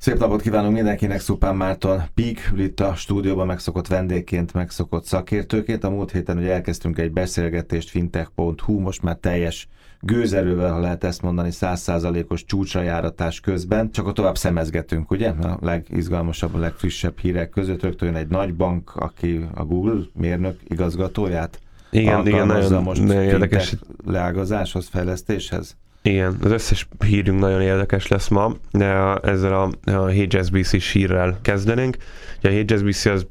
Szép napot kívánunk mindenkinek, Szupán Márton Pík, itt a stúdióban megszokott vendégként, megszokott szakértőként. A múlt héten ugye elkezdtünk egy beszélgetést fintech.hu, most már teljes gőzerővel, ha lehet ezt mondani, százszázalékos csúcsra járatás közben. Csak a tovább szemezgetünk, ugye? A legizgalmasabb, a legfrissebb hírek között rögtön egy nagy bank, aki a Google mérnök igazgatóját igen, igen, nagyon, most nagyon érdekes. leágazáshoz, fejlesztéshez? Igen, az összes hírünk nagyon érdekes lesz ma, de ezzel a, a HSBC sírrel kezdenénk. Ugye a HSBC az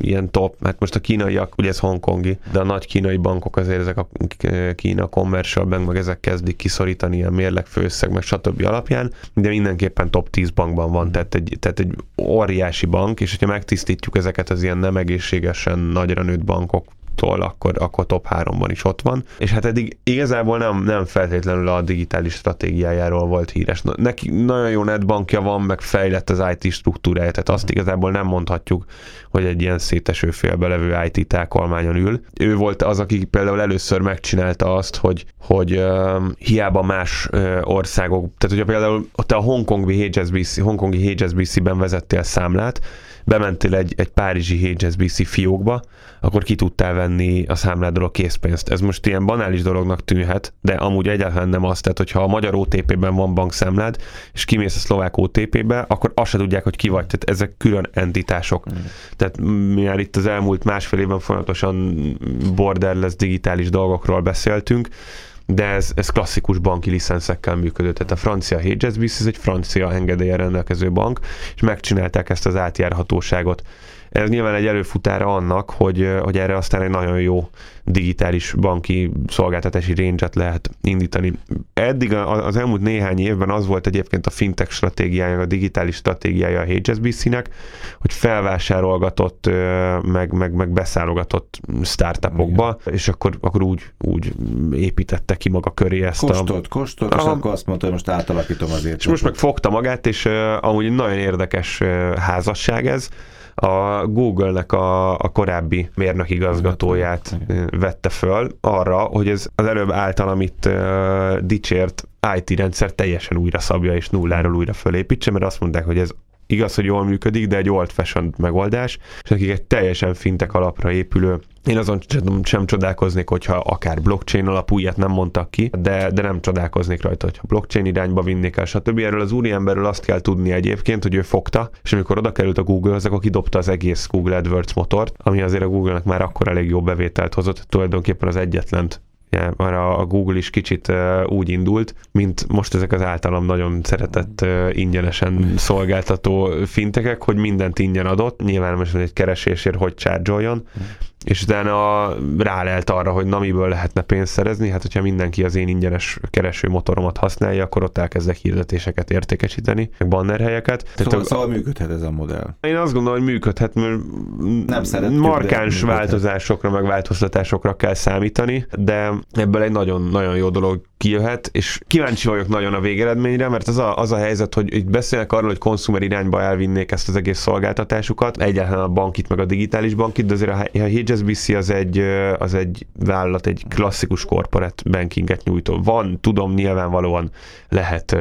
ilyen top, hát most a kínaiak, ugye ez hongkongi, de a nagy kínai bankok azért ezek a Kína Commercial Bank, meg ezek kezdik kiszorítani ilyen mérleg főszeg, meg stb. alapján, de mindenképpen top 10 bankban van, tehát egy, tehát egy óriási bank, és hogyha megtisztítjuk ezeket az ilyen nem egészségesen nagyra nőtt bankok tól, akkor, akkor top 3-ban is ott van. És hát eddig igazából nem, nem feltétlenül a digitális stratégiájáról volt híres. Neki nagyon jó netbankja van, meg fejlett az IT struktúrája, tehát azt igazából nem mondhatjuk, hogy egy ilyen széteső félbe levő IT tákolmányon ül. Ő volt az, aki például először megcsinálta azt, hogy, hogy uh, hiába más uh, országok, tehát hogyha például ott a Hongkongi HSBC, Hongkongi HSBC-ben vezettél számlát, bementél egy, egy párizsi HSBC fiókba, akkor ki tudtál venni a számládról a készpénzt. Ez most ilyen banális dolognak tűnhet, de amúgy egyáltalán nem az. Tehát, hogyha a magyar OTP-ben van bankszámlád, és kimész a szlovák OTP-be, akkor azt se tudják, hogy ki vagy. Tehát ezek külön entitások. Mm. Tehát mi már itt az elmúlt másfél évben folyamatosan borderless digitális dolgokról beszéltünk, de ez, ez klasszikus banki licenszekkel működött. Tehát a francia HSBC ez egy francia engedélyen rendelkező bank, és megcsinálták ezt az átjárhatóságot. Ez nyilván egy előfutára annak, hogy, hogy erre aztán egy nagyon jó digitális banki szolgáltatási range lehet indítani. Eddig az elmúlt néhány évben az volt egyébként a fintech stratégiája, a digitális stratégiája a HSBC-nek, hogy felvásárolgatott, meg, meg, meg beszállgatott startupokba, Igen. és akkor, akkor úgy, úgy építette ki maga köré ezt kostolt, a... Kostolt, és akkor azt mondta, hogy most átalakítom azért. És most meg fogta magát, és uh, amúgy nagyon érdekes uh, házasság ez, a Google-nek a, a korábbi mérnökigazgatóját vette föl arra, hogy ez az előbb általam itt uh, dicsért IT rendszer teljesen újra szabja és nulláról újra fölépítse, mert azt mondták, hogy ez igaz, hogy jól működik, de egy old fashioned megoldás, és nekik egy teljesen fintek alapra épülő én azon sem, csodálkoznék, hogyha akár blockchain alapú ilyet nem mondtak ki, de, de nem csodálkoznék rajta, hogyha blockchain irányba vinnék el, stb. Erről az úriemberről azt kell tudni egyébként, hogy ő fogta, és amikor oda került a Google, akkor kidobta az egész Google AdWords motort, ami azért a Google-nek már akkor elég jó bevételt hozott, tulajdonképpen az egyetlen Ja, már a Google is kicsit uh, úgy indult, mint most ezek az általam nagyon szeretett uh, ingyenesen szolgáltató fintekek, hogy mindent ingyen adott. Nyilván most egy keresésért hogy csárgyoljon, és utána rálelt arra, hogy na miből lehetne pénzt szerezni, hát hogyha mindenki az én ingyenes kereső motoromat használja, akkor ott elkezdek hirdetéseket értékesíteni, meg bannerhelyeket. Szóval, Tehát, szóval működhet ez a modell. Én azt gondolom, hogy működhet, mert nem szeretjük, markáns változásokra, meg változtatásokra kell számítani, de ebből egy nagyon, nagyon jó dolog kijöhet, és kíváncsi vagyok nagyon a végeredményre, mert az a, az a helyzet, hogy itt beszélnek arról, hogy konsumer irányba elvinnék ezt az egész szolgáltatásukat, egyáltalán a bankit, meg a digitális bankit, de azért a HSBC az egy, az egy vállalat, egy klasszikus corporate bankinget nyújtó. Van, tudom, nyilvánvalóan lehet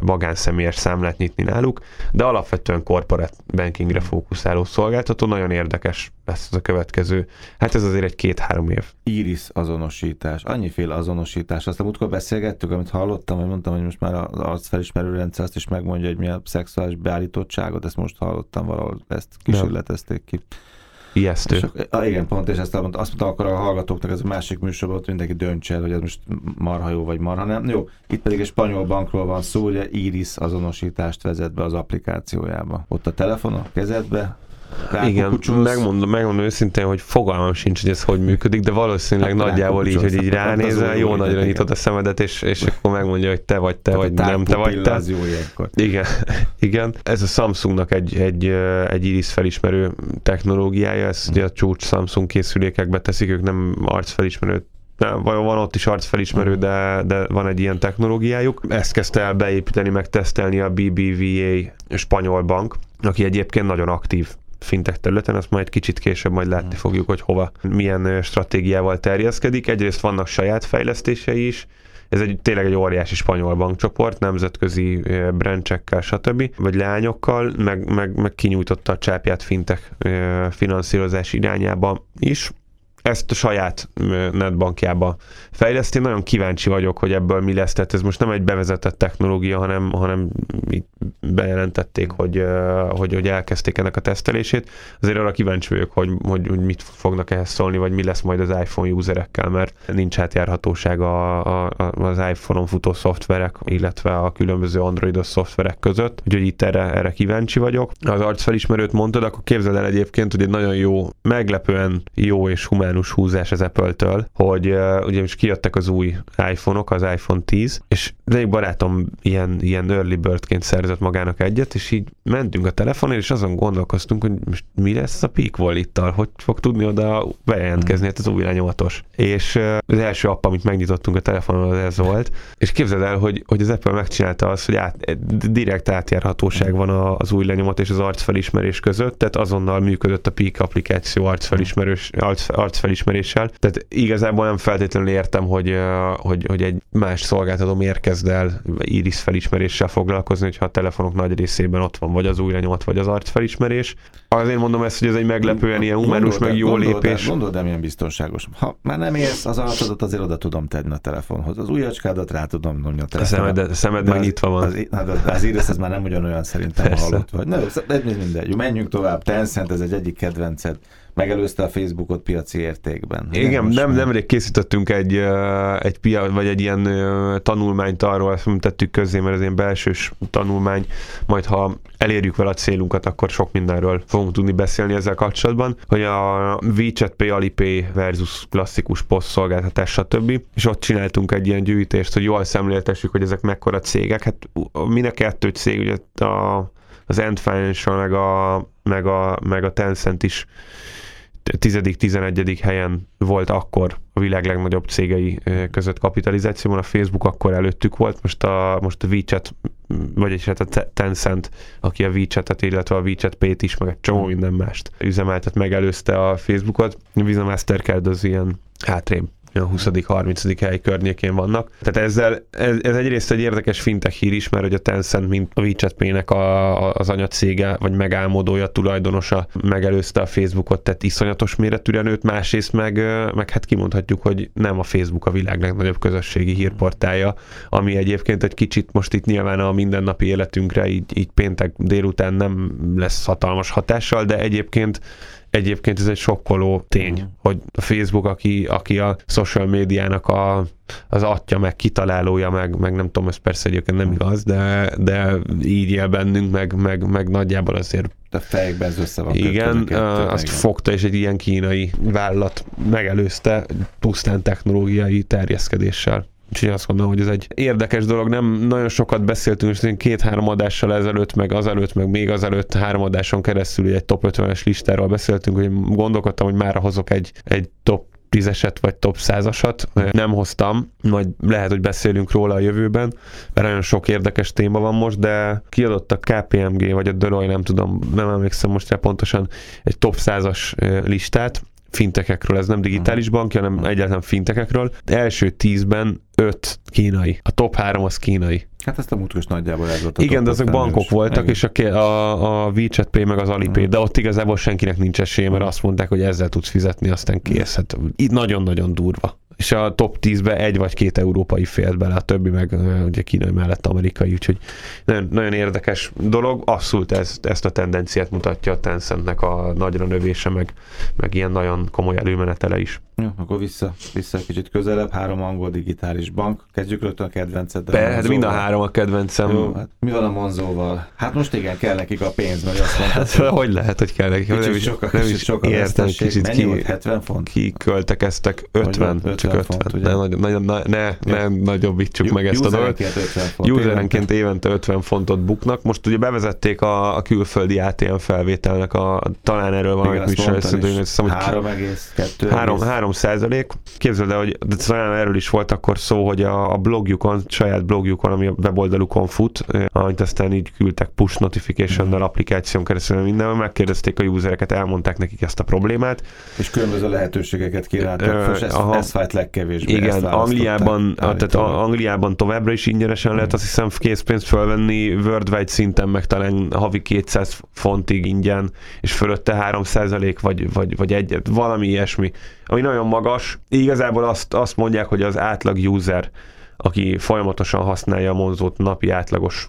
magánszemélyes számlát nyitni náluk, de alapvetően corporate bankingre fókuszáló szolgáltató, nagyon érdekes lesz ez a következő. Hát ez azért egy két-három év. Iris azonosítás, annyiféle azonosítás. Azt a múltkor beszélgettük, amit hallottam, hogy mondtam, hogy most már az arcfelismerő rendszer azt is megmondja, hogy mi a szexuális beállítottságot, ezt most hallottam valahol, ezt kísérletezték ki. Ijesztő. És, a, igen, pont, és ezt mondta, azt mondta, akkor a hallgatóknak ez a másik műsorban, hogy mindenki döntse el, hogy ez most marha jó vagy marha nem. Jó, itt pedig egy spanyol bankról van szó, ugye Iris azonosítást vezet be az applikációjába. Ott a telefon a kezedbe, igen, megmondom, megmondom őszintén, hogy fogalmam sincs, hogy ez hogy működik, de valószínűleg hát, nagyjából így, hogy így ránézel, jó nagyra nyitod a szemedet, és, és akkor megmondja, hogy te vagy te, Tehát vagy nem te vagy te. jó ilyenkor. Igen, igen. Ez a Samsungnak egy, egy, egy iris felismerő technológiája, ezt ugye a csúcs Samsung készülékekbe teszik, ők nem arcfelismerő nem, van ott is arcfelismerő, de, de van egy ilyen technológiájuk. Ezt kezdte el beépíteni, meg tesztelni a BBVA spanyol bank, aki egyébként nagyon aktív fintech területen, azt majd kicsit később majd látni hmm. fogjuk, hogy hova, milyen stratégiával terjeszkedik. Egyrészt vannak saját fejlesztései is, ez egy tényleg egy óriási spanyol bankcsoport, nemzetközi brandcsekkel, stb. vagy lányokkal, meg, meg, meg kinyújtotta a csápját fintek finanszírozás irányába is ezt a saját netbankjába fejleszti. Nagyon kíváncsi vagyok, hogy ebből mi lesz. Tehát ez most nem egy bevezetett technológia, hanem, hanem bejelentették, hogy, hogy, hogy elkezdték ennek a tesztelését. Azért arra kíváncsi vagyok, hogy, hogy, hogy mit fognak ehhez szólni, vagy mi lesz majd az iPhone userekkel, mert nincs átjárhatóság a, a, az iPhone-on futó szoftverek, illetve a különböző androidos szoftverek között. Úgyhogy itt erre, erre kíváncsi vagyok. Az arcfelismerőt mondtad, akkor képzeld el egyébként, hogy egy nagyon jó, meglepően jó és humánus húzás az Apple-től, hogy uh, ugye most kijöttek az új iPhone-ok, az iPhone 10, és egy barátom ilyen, ilyen early birdként szerzett magának egyet, és így mentünk a telefonon, és azon gondolkoztunk, hogy most mi lesz a Peak Wallet-tal, hogy fog tudni oda bejelentkezni, hát az új lenyomatos. És az első app, amit megnyitottunk a telefonon, az ez volt, és képzeld el, hogy, hogy az Apple megcsinálta azt, hogy át, direkt átjárhatóság van az új lenyomat és az arcfelismerés között, tehát azonnal működött a Peak applikáció arcfelismerős, arc, arcfelismeréssel. Tehát igazából nem feltétlenül értem, hogy, hogy, hogy egy más szolgáltató miért kezd el iris felismeréssel foglalkozni, hogyha a telefonok nagy részében ott van vagy az új lenyomat, vagy az arcfelismerés. Azért mondom ezt, hogy ez egy meglepően ilyen humánus, meg jó gondold lépés. Gondolod, de milyen biztonságos. Ha már nem érsz, az arcodat azért oda tudom tenni a telefonhoz. Az ujjacskádat rá tudom nyomni a telefonhoz. A szemed, szemed meg nyitva van. Az, az, az írész, ez már nem ugyanolyan szerintem Persze. hallott vagy. Na, ez mindegy. Menjünk tovább. Tencent, ez egy egyik kedvenced megelőzte a Facebookot piaci értékben. Igen, nem, nemrég készítettünk egy, egy pia, vagy egy ilyen tanulmányt arról, ezt tettük közé, mert ez ilyen belsős tanulmány, majd ha elérjük vele a célunkat, akkor sok mindenről fogunk tudni beszélni ezzel kapcsolatban, hogy a WeChat Pay, Alipay versus klasszikus poszt szolgáltatás, stb. És ott csináltunk egy ilyen gyűjtést, hogy jól szemléltessük, hogy ezek mekkora cégek. Hát minek kettő cég, ugye a, az End Financial, meg a, meg a, meg a Tencent is 10.-11. helyen volt akkor a világ legnagyobb cégei között kapitalizációban, a Facebook akkor előttük volt, most a, most a WeChat, vagyis hát a Tencent, aki a WeChat-et, illetve a WeChat Pay-t is, meg egy csomó hmm. minden mást üzemeltet, megelőzte a Facebookot. A Visa Mastercard az ilyen hátrébb a 20.-30. hely környékén vannak. Tehát ezzel, ez, ez egyrészt egy érdekes fintech hír is, mert hogy a Tencent, mint a WeChat Pay-nek a, az anyacége, vagy megálmodója, tulajdonosa megelőzte a Facebookot, tehát iszonyatos méretűre nőtt, másrészt meg, meg hát kimondhatjuk, hogy nem a Facebook a világ legnagyobb közösségi hírportálja, ami egyébként egy kicsit most itt nyilván a mindennapi életünkre így, így péntek délután nem lesz hatalmas hatással, de egyébként egyébként ez egy sokkoló tény, mm. hogy a Facebook, aki, aki a social médiának a, az atya, meg kitalálója, meg, meg nem tudom, ez persze egyébként nem igaz, de, de így él bennünk, meg, meg, meg nagyjából azért a fejekben ez össze van. Igen, kettő, azt igen. fogta, és egy ilyen kínai vállalat megelőzte pusztán technológiai terjeszkedéssel. Úgyhogy azt gondolom, hogy ez egy érdekes dolog. Nem nagyon sokat beszéltünk, és két-három adással ezelőtt, meg azelőtt, meg még azelőtt három adáson keresztül egy top 50-es listáról beszéltünk, hogy gondolkodtam, hogy már hozok egy, egy top tízeset vagy top százasat. Nem hoztam, majd lehet, hogy beszélünk róla a jövőben, mert nagyon sok érdekes téma van most, de kiadott a KPMG, vagy a Deloitte, nem tudom, nem emlékszem most rá pontosan, egy top százas listát, fintekekről, ez nem digitális bank, hanem egyáltalán fintekekről. Első tízben öt kínai. A top három az kínai. Hát ezt a múltkor nagyjából ez volt. Igen, de azok bankok voltak, Igen. és a, a, a WeChat Pay meg az Alipay, uh-huh. de ott igazából senkinek nincs esélye, mert azt mondták, hogy ezzel tudsz fizetni, aztán kész. Hát így nagyon-nagyon durva és a top 10-be egy vagy két európai félt bele, a többi meg ugye kínai mellett amerikai, úgyhogy nagyon, nagyon érdekes dolog. Abszolút ez, ezt a tendenciát mutatja a Tencentnek a nagyra növése, meg, meg ilyen nagyon komoly előmenetele is. Jó, akkor vissza, vissza kicsit közelebb, három angol digitális bank. Kezdjük rögtön a kedvenced. Be, hát mind a három a kedvencem. Jó, hát mi van a Monzóval? Hát most igen, kell nekik a pénz, mert azt mondtad. Hát, hogy lehet, hogy kell nekik? Kicsit nem sokkal, nem kicsit sokkal értem, kicsit Mennyi ki, volt, 70 font? Ki költekeztek 50, 50 csak 50. Font, ne, ne, ne, ne, ne nagyobbítsuk meg ezt a dolgot. Userenként évente 50 fontot buknak. Most ugye bevezették a, a külföldi ATM felvételnek a, talán erről van, amit mi sem 3,2. 3, 3 3 százalék. Képzeld el, hogy de talán erről is volt akkor szó, hogy a, a blogjukon, saját blogjukon, ami a weboldalukon fut, amit aztán így küldtek push notification-nel, applikáción keresztül minden, megkérdezték a usereket, elmondták nekik ezt a problémát. És különböző lehetőségeket kínáltak, és ez, ez fájt legkevésbé. Igen, Angliában, tehát Angliában továbbra is ingyenesen lehet azt hiszem készpénzt fölvenni, worldwide szinten meg talán havi 200 fontig ingyen, és fölötte 3 vagy, vagy, vagy egyet, valami ilyesmi, ami nagyon magas. Igazából azt, azt mondják, hogy az átlag user aki folyamatosan használja a Monzót napi átlagos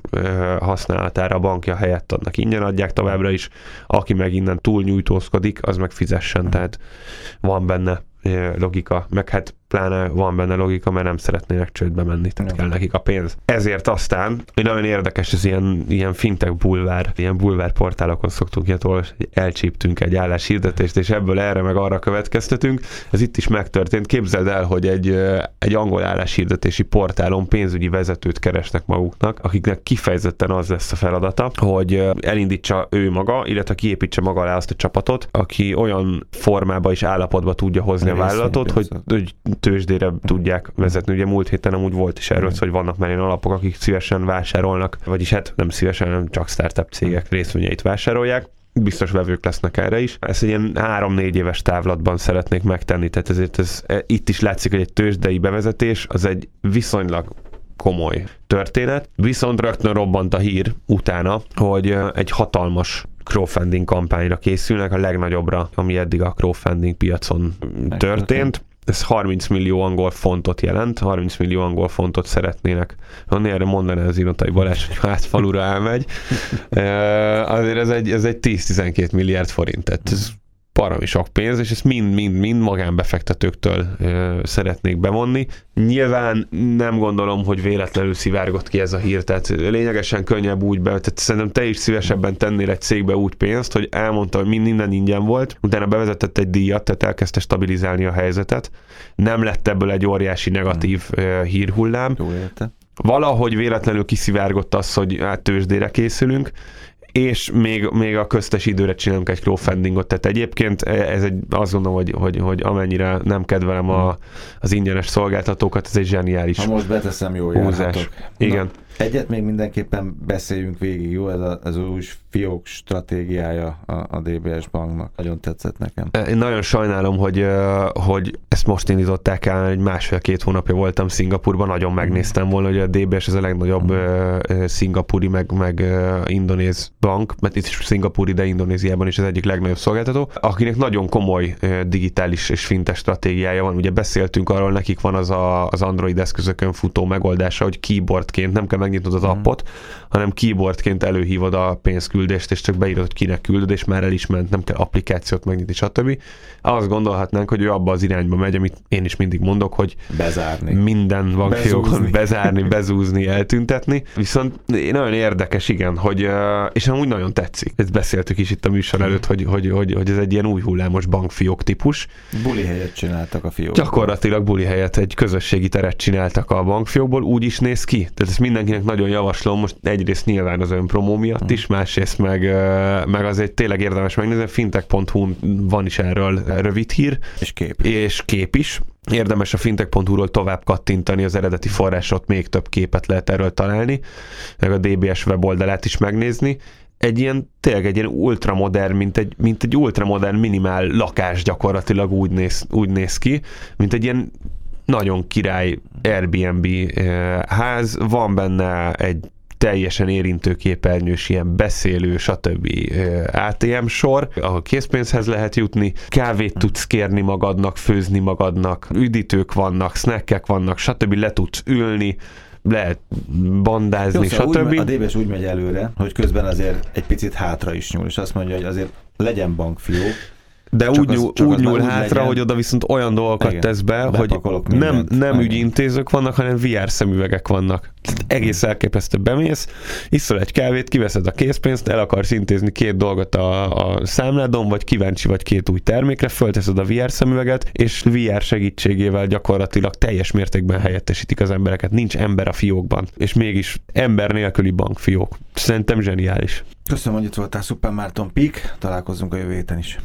használatára a bankja helyett adnak ingyen adják továbbra is, aki meg innen túl nyújtózkodik, az meg fizessen, tehát van benne logika, meg hát pláne van benne logika, mert nem szeretnének csődbe menni, tehát kell nekik a pénz. Ezért aztán, hogy nagyon érdekes, ez ilyen, ilyen fintech bulvár, ilyen bulvár portálokon szoktunk ilyet olvasni, hogy elcsíptünk egy álláshirdetést, és ebből erre meg arra következtetünk. Ez itt is megtörtént. Képzeld el, hogy egy, egy angol álláshirdetési portálon pénzügyi vezetőt keresnek maguknak, akiknek kifejezetten az lesz a feladata, hogy elindítsa ő maga, illetve kiépítse maga alá azt a csapatot, aki olyan formába és állapotba tudja hozni a vállalatot, hogy, hogy tőzsdére tudják vezetni. Ugye múlt héten amúgy volt is erről, hogy vannak már ilyen alapok, akik szívesen vásárolnak, vagyis hát nem szívesen, hanem csak startup cégek részvényeit vásárolják. Biztos vevők lesznek erre is. Ezt egy ilyen három-négy éves távlatban szeretnék megtenni, tehát ezért ez, e, itt is látszik, hogy egy tőzsdei bevezetés az egy viszonylag komoly történet, viszont rögtön robbant a hír utána, hogy e, egy hatalmas crowdfunding kampányra készülnek, a legnagyobbra, ami eddig a crowdfunding piacon történt ez 30 millió angol fontot jelent, 30 millió angol fontot szeretnének. Annyi erre mondaná az Inotai Balázs, hogy hát falura elmegy. Azért ez egy, ez egy 10-12 milliárd forint, tehát ez baromi sok pénz, és ezt mind-mind-mind magánbefektetőktől ö, szeretnék bevonni. Nyilván nem gondolom, hogy véletlenül szivárgott ki ez a hír, tehát lényegesen könnyebb úgy be, tehát szerintem te is szívesebben tennél egy cégbe úgy pénzt, hogy elmondta, hogy minden ingyen volt, utána bevezetett egy díjat, tehát elkezdte stabilizálni a helyzetet. Nem lett ebből egy óriási negatív hmm. hírhullám. Jó érte. Valahogy véletlenül kiszivárgott az, hogy hát tőzsdére készülünk, és még, még a köztes időre csinálunk egy crowdfundingot, tehát egyébként ez egy, azt gondolom, hogy, hogy, hogy amennyire nem kedvelem a, az ingyenes szolgáltatókat, ez egy zseniális Ha most beteszem, jó járhatok. Igen. Na, Egyet még mindenképpen beszéljünk végig, jó? Ez a, az új fiók stratégiája a, a DBS banknak. Nagyon tetszett nekem. Én nagyon sajnálom, hogy, hogy ezt most indították el, egy másfél-két hónapja voltam Szingapurban, nagyon megnéztem volna, hogy a DBS ez a legnagyobb mm. szingapúri, meg, meg indonéz bank, mert itt is szingapúri, de Indonéziában is az egyik legnagyobb szolgáltató, akinek nagyon komoly digitális és fintes stratégiája van. Ugye beszéltünk arról, nekik van az a, az Android eszközökön futó megoldása, hogy keyboardként nem kell магнитного mm-hmm. под. Hanem keyboardként előhívod a pénzküldést, és csak beírod, hogy kinek küldöd, és már el is ment, nem kell applikációt megnyitni, stb. Azt gondolhatnánk, hogy ő abba az irányba megy, amit én is mindig mondok, hogy bezárni. minden bankfiókon bezárni, bezúzni, eltüntetni. Viszont nagyon érdekes, igen, hogy, és amúgy nagyon tetszik. Ezt beszéltük is itt a műsor előtt, hogy, hogy, hogy, hogy ez egy ilyen új hullámos bankfiók típus. Buli helyet csináltak a fiókból. Gyakorlatilag buli helyet, egy közösségi teret csináltak a bankfiókból, úgy is néz ki. Tehát ezt mindenkinek nagyon javaslom, most egyrészt nyilván az önpromó miatt is, másrészt meg, meg azért tényleg érdemes megnézni, fintech.hu van is erről rövid hír. És kép. És kép is. Érdemes a fintech.hu-ról tovább kattintani, az eredeti forrásot még több képet lehet erről találni, meg a DBS weboldalát is megnézni egy ilyen, tényleg egy ilyen ultramodern, mint egy, mint egy ultramodern minimál lakás gyakorlatilag úgy néz, úgy néz ki, mint egy ilyen nagyon király Airbnb ház, van benne egy teljesen érintőképernyős, ilyen beszélő, stb. ATM sor, ahol készpénzhez lehet jutni, kávét tudsz kérni magadnak, főzni magadnak, üdítők vannak, snackek vannak, stb. le tudsz ülni, lehet bandázni, Jó, szóval stb. Úgy, a DBS úgy megy előre, hogy közben azért egy picit hátra is nyúl, és azt mondja, hogy azért legyen bankfió, de csak úgy, nyúl, az, úgy nyúl hátra, legyen. hogy oda viszont olyan dolgokat Igen, tesz be, hogy nem, nem ügyintézők vannak, hanem VR szemüvegek vannak. Egész elképesztő bemész, iszol egy kávét, kiveszed a készpénzt, el akarsz intézni két dolgot a, a számládon, vagy kíváncsi vagy két új termékre, fölteszed a VR szemüveget, és VR segítségével gyakorlatilag teljes mértékben helyettesítik az embereket. Nincs ember a fiókban, és mégis ember nélküli bankfiók. Szerintem zseniális. Köszönöm, hogy itt voltál, Szuper Márton Pik, találkozunk a jövő héten is.